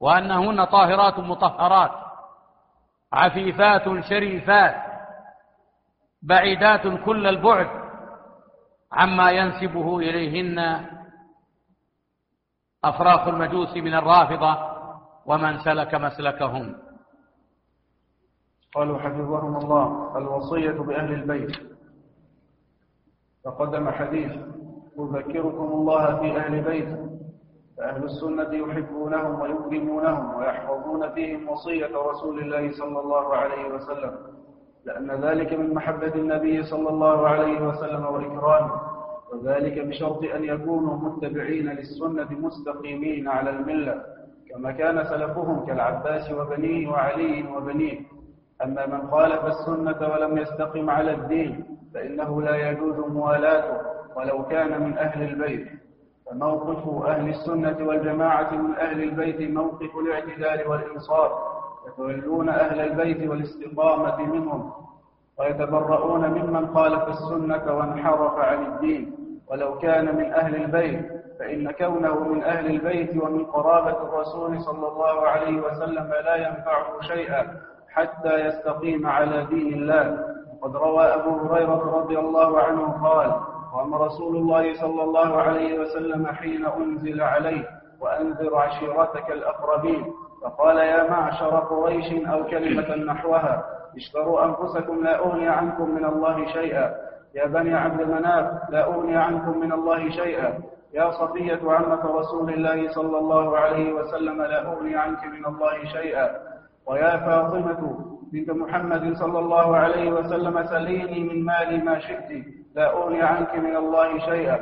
وأنهن طاهرات مطهرات عفيفات شريفات. بعيدات كل البعد عما ينسبه إليهن أفراق المجوس من الرافضة ومن سلك مسلكهم. قالوا حفظهم الله الوصية بأهل البيت. فقدم حديث أذكركم الله في أهل بيته فأهل السنة يحبونهم ويكرمونهم ويحفظون فيهم وصية رسول الله صلى الله عليه وسلم. لأن ذلك من محبة النبي صلى الله عليه وسلم وإكرامه وذلك بشرط أن يكونوا متبعين للسنة مستقيمين على الملة كما كان سلفهم كالعباس وبنيه وعلي وبنيه. أما من خالف السنة ولم يستقم على الدين فإنه لا يجوز موالاته ولو كان من أهل البيت. فموقف أهل السنة والجماعة من أهل البيت موقف الاعتدال والإنصاف. يتولون أهل البيت والاستقامة منهم ويتبرؤون ممن خالف السنة وانحرف عن الدين. ولو كان من أهل البيت فإن كونه من أهل البيت ومن قرابة الرسول صلى الله عليه وسلم لا ينفعه شيئا حتى يستقيم على دين الله. وقد روى أبو هريرة رضي الله عنه قال قام رسول الله صلى الله عليه وسلم حين أنزل عليه وأنذر عشيرتك الأقربين فقال يا معشر قريش أو كلمة نحوها اشتروا أنفسكم لا أغني عنكم من الله شيئا. يا بني عبد مناف لا أغني عنكم من الله شيئا. يا صفية عمة رسول الله صلى الله عليه وسلم لا أغني عنك من الله شيئا. ويا فاطمة بنت محمد صلى الله عليه وسلم سليني من مالي ما شئت لا أغني عنك من الله شيئا.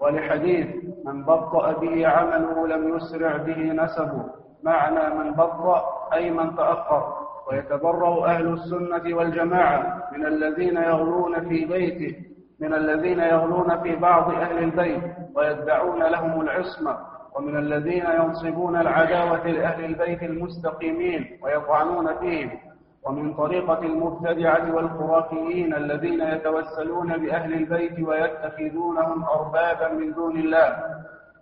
ولحديث من بطأ به عمله لم يسرع به نسبه. معنى من بطأ أي من تأخر. ويتبرأ أهل السنة والجماعة من الذين يغلون في بيته من الذين يغلون في بعض أهل البيت ويدعون لهم العصمة ومن الذين ينصبون العداوة لأهل البيت المستقيمين ويطعنون فيهم. ومن طريقة المبتدعة والخرافيين الذين يتوسلون بأهل البيت ويتخذونهم أربابا من دون الله.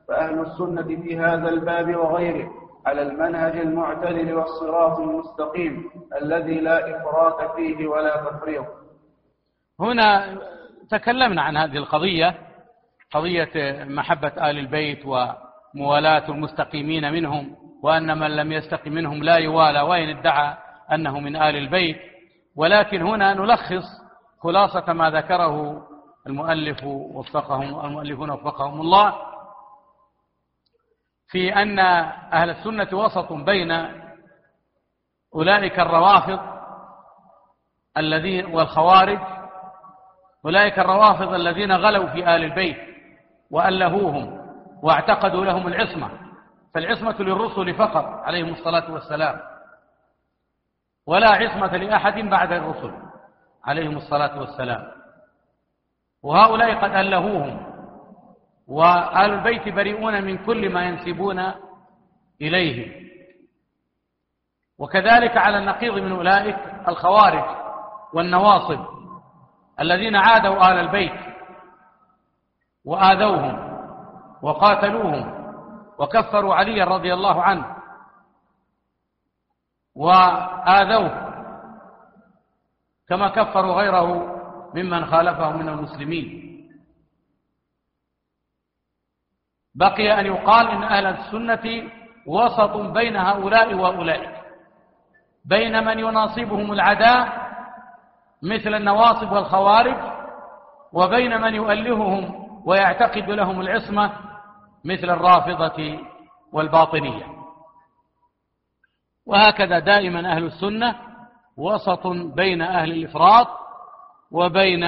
فأهل السنة في هذا الباب وغيره على المنهج المعتدل والصراط المستقيم الذي لا إفراط فيه ولا تفريط. هنا تكلمنا عن هذه القضية قضية محبة آل البيت وموالاة المستقيمين منهم وأن من لم يستقم منهم لا يوالى وإن ادعى أنه من آل البيت. ولكن هنا نلخص خلاصة ما ذكره المؤلف وفقهم المؤلفون وفقهم الله. في أن أهل السنة وسط بين أولئك الروافض الذين والخوارج أولئك الروافض الذين غلوا في آل البيت وألهوهم واعتقدوا لهم العصمة فالعصمة للرسل فقط عليهم الصلاة والسلام ولا عصمة لأحد بعد الرسل عليهم الصلاة والسلام وهؤلاء قد ألهوهم وآل البيت بريئون من كل ما ينسبون إليه. وكذلك على النقيض من أولئك الخوارج والنواصب الذين عادوا آل البيت وآذوهم وقاتلوهم وكفروا عليا رضي الله عنه وآذوه كما كفروا غيره ممن خالفه من المسلمين. بقي أن يقال إن أهل السنة وسط بين هؤلاء وأولئك بين من يناصبهم العداء مثل النواصب والخوارج وبين من يؤلههم ويعتقد لهم العصمة مثل الرافضة والباطنية. وهكذا دائما أهل السنة وسط بين أهل الإفراط وبين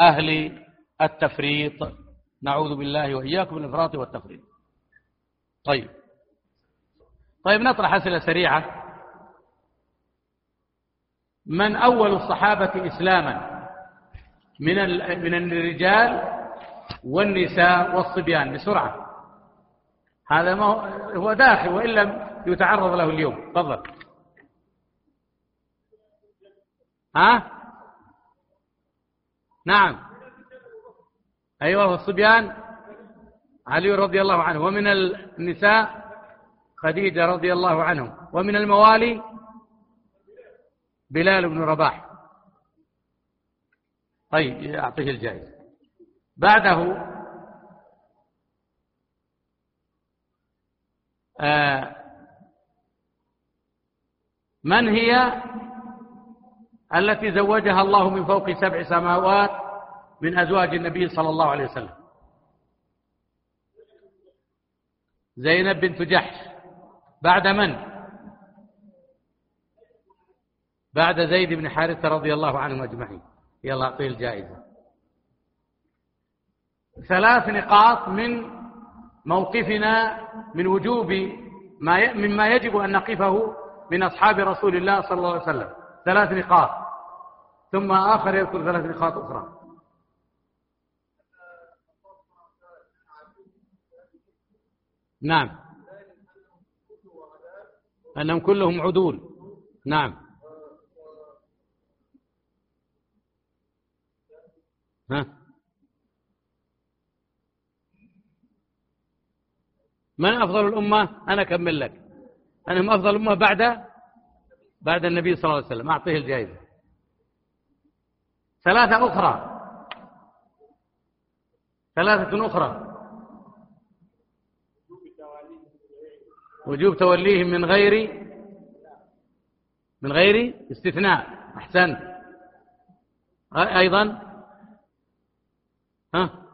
أهل التفريط. نعوذ بالله وإياكم من الإفراط والتفريط. طيب. طيب نطرح أسئلة سريعة. من أول الصحابة إسلاما؟ من من الرجال والنساء والصبيان. بسرعة. هذا ما هو, هو داخل وإن لم يتعرض له اليوم. تفضل. ها؟ نعم. أيوة الصبيان علي رضي الله عنه. ومن النساء خديجة رضي الله عنهم ومن الموالي بلال بن رباح. طيب أعطيه الجائزة. بعده آه من هي التي زوجها الله من فوق سبع سماوات من أزواج النبي صلى الله عليه وسلم. زينب بنت جحش. بعد من؟ بعد زيد بن حارثة رضي الله عنهم أجمعين. يلا أعطيه الجائزة. ثلاث نقاط من موقفنا من وجوب ما مما يجب أن نقفه من أصحاب رسول الله صلى الله عليه وسلم. ثلاث نقاط. ثم آخر يذكر ثلاث نقاط أخرى. نعم. أنهم كلهم عدول. نعم. ها؟ من أفضل الأمة؟ أنا أكمل لك. أنا هم أفضل الأمة بعد بعد النبي صلى الله عليه وسلم. أعطيه الجائزة. ثلاثة أخرى. ثلاثة أخرى. وجوب توليهم من غير من غير استثناء أحسنت أيضا ها؟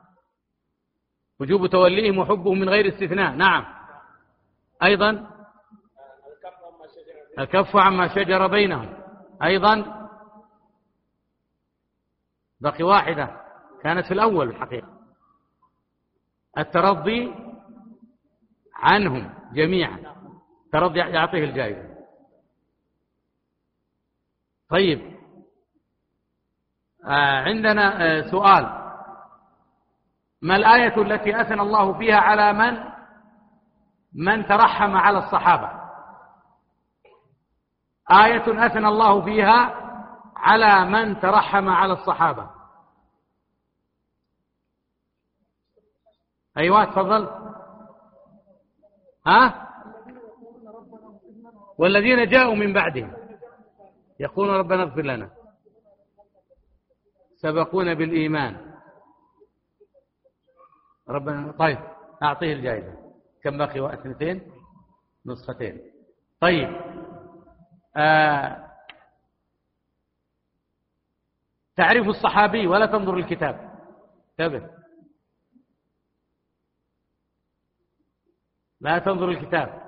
وجوب توليهم وحبهم من غير استثناء نعم. أيضا الكف عما شجر بينهم. أيضا بقي واحدة كانت في الأول الحقيقة. الترضي عنهم جميعا. ترضي يعطيه الجائزة. طيب. آه عندنا آه سؤال. ما الآية التي أثنى الله فيها على من؟ من ترحم على الصحابة. آية أثنى الله فيها على من ترحم على الصحابة. أيوة تفضل. ها؟ والذين جاءوا من بعدهم. يقولون ربنا اغفر لنا. سبقونا بالإيمان. ربنا طيب أعطيه الجائزة. كم بقي اثنتين نسختين. طيب. آه تعرف الصحابي ولا تنظر الكتاب انتبه. لا تنظر الكتاب.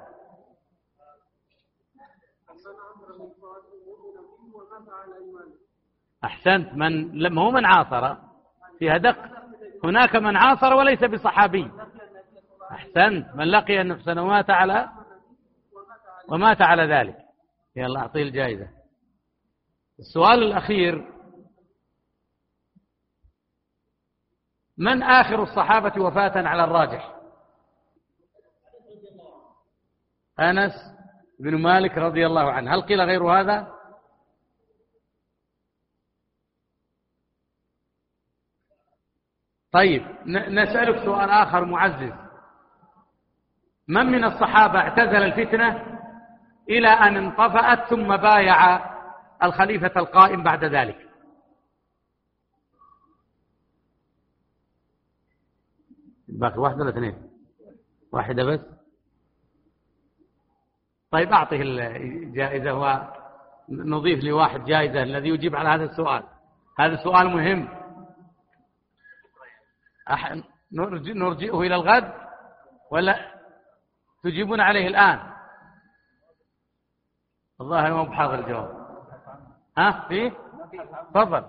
أحسنت. من لم هو من عاصر. فيها دق. هناك من عاصر وليس بصحابي. أحسنت. من لقي النفس ومات على ومات على ذلك. يلا أعطيه الجائزة. السؤال الأخير. من آخر الصحابة وفاة على الراجح؟ أنس بن مالك رضي الله عنه. هل قيل غير هذا؟ طيب نسألك سؤال آخر معزز. من من الصحابة اعتزل الفتنة إلى أن انطفأت ثم بايع الخليفة القائم بعد ذلك؟ باقي واحدة ولا اثنين؟ واحدة بس؟ طيب أعطه الجائزة ونضيف لواحد جائزة الذي يجيب على هذا السؤال. هذا سؤال مهم. نرجئه إلى الغد ولا تجيبون عليه الآن؟ الظاهر ما بحاضر الجواب. ها؟ في؟ تفضل.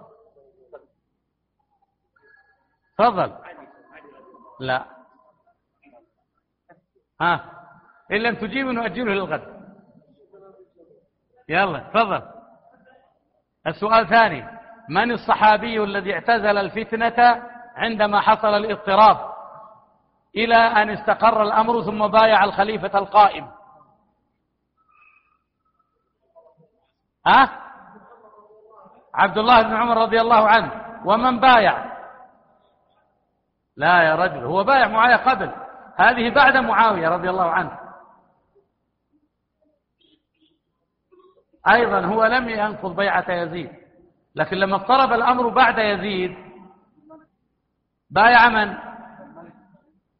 تفضل. لا. ها؟ إن لم تجيب نؤجله للغد. يلا تفضل. السؤال ثاني. من الصحابي الذي اعتزل الفتنة عندما حصل الاضطراب إلى أن استقر الأمر ثم بايع الخليفة القائم؟ ها؟ عبد الله بن عمر رضي الله عنه. ومن بايع؟ لا يا رجل هو بايع معاوية قبل. هذه بعد معاوية رضي الله عنه. أيضا هو لم ينقض بيعة يزيد. لكن لما اضطرب الأمر بعد يزيد بايع من؟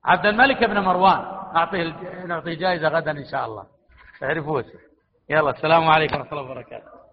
عبد الملك بن مروان. نعطيه نعطيه جائزة غدا إن شاء الله. تعرفوه يلا السلام عليكم ورحمة الله وبركاته.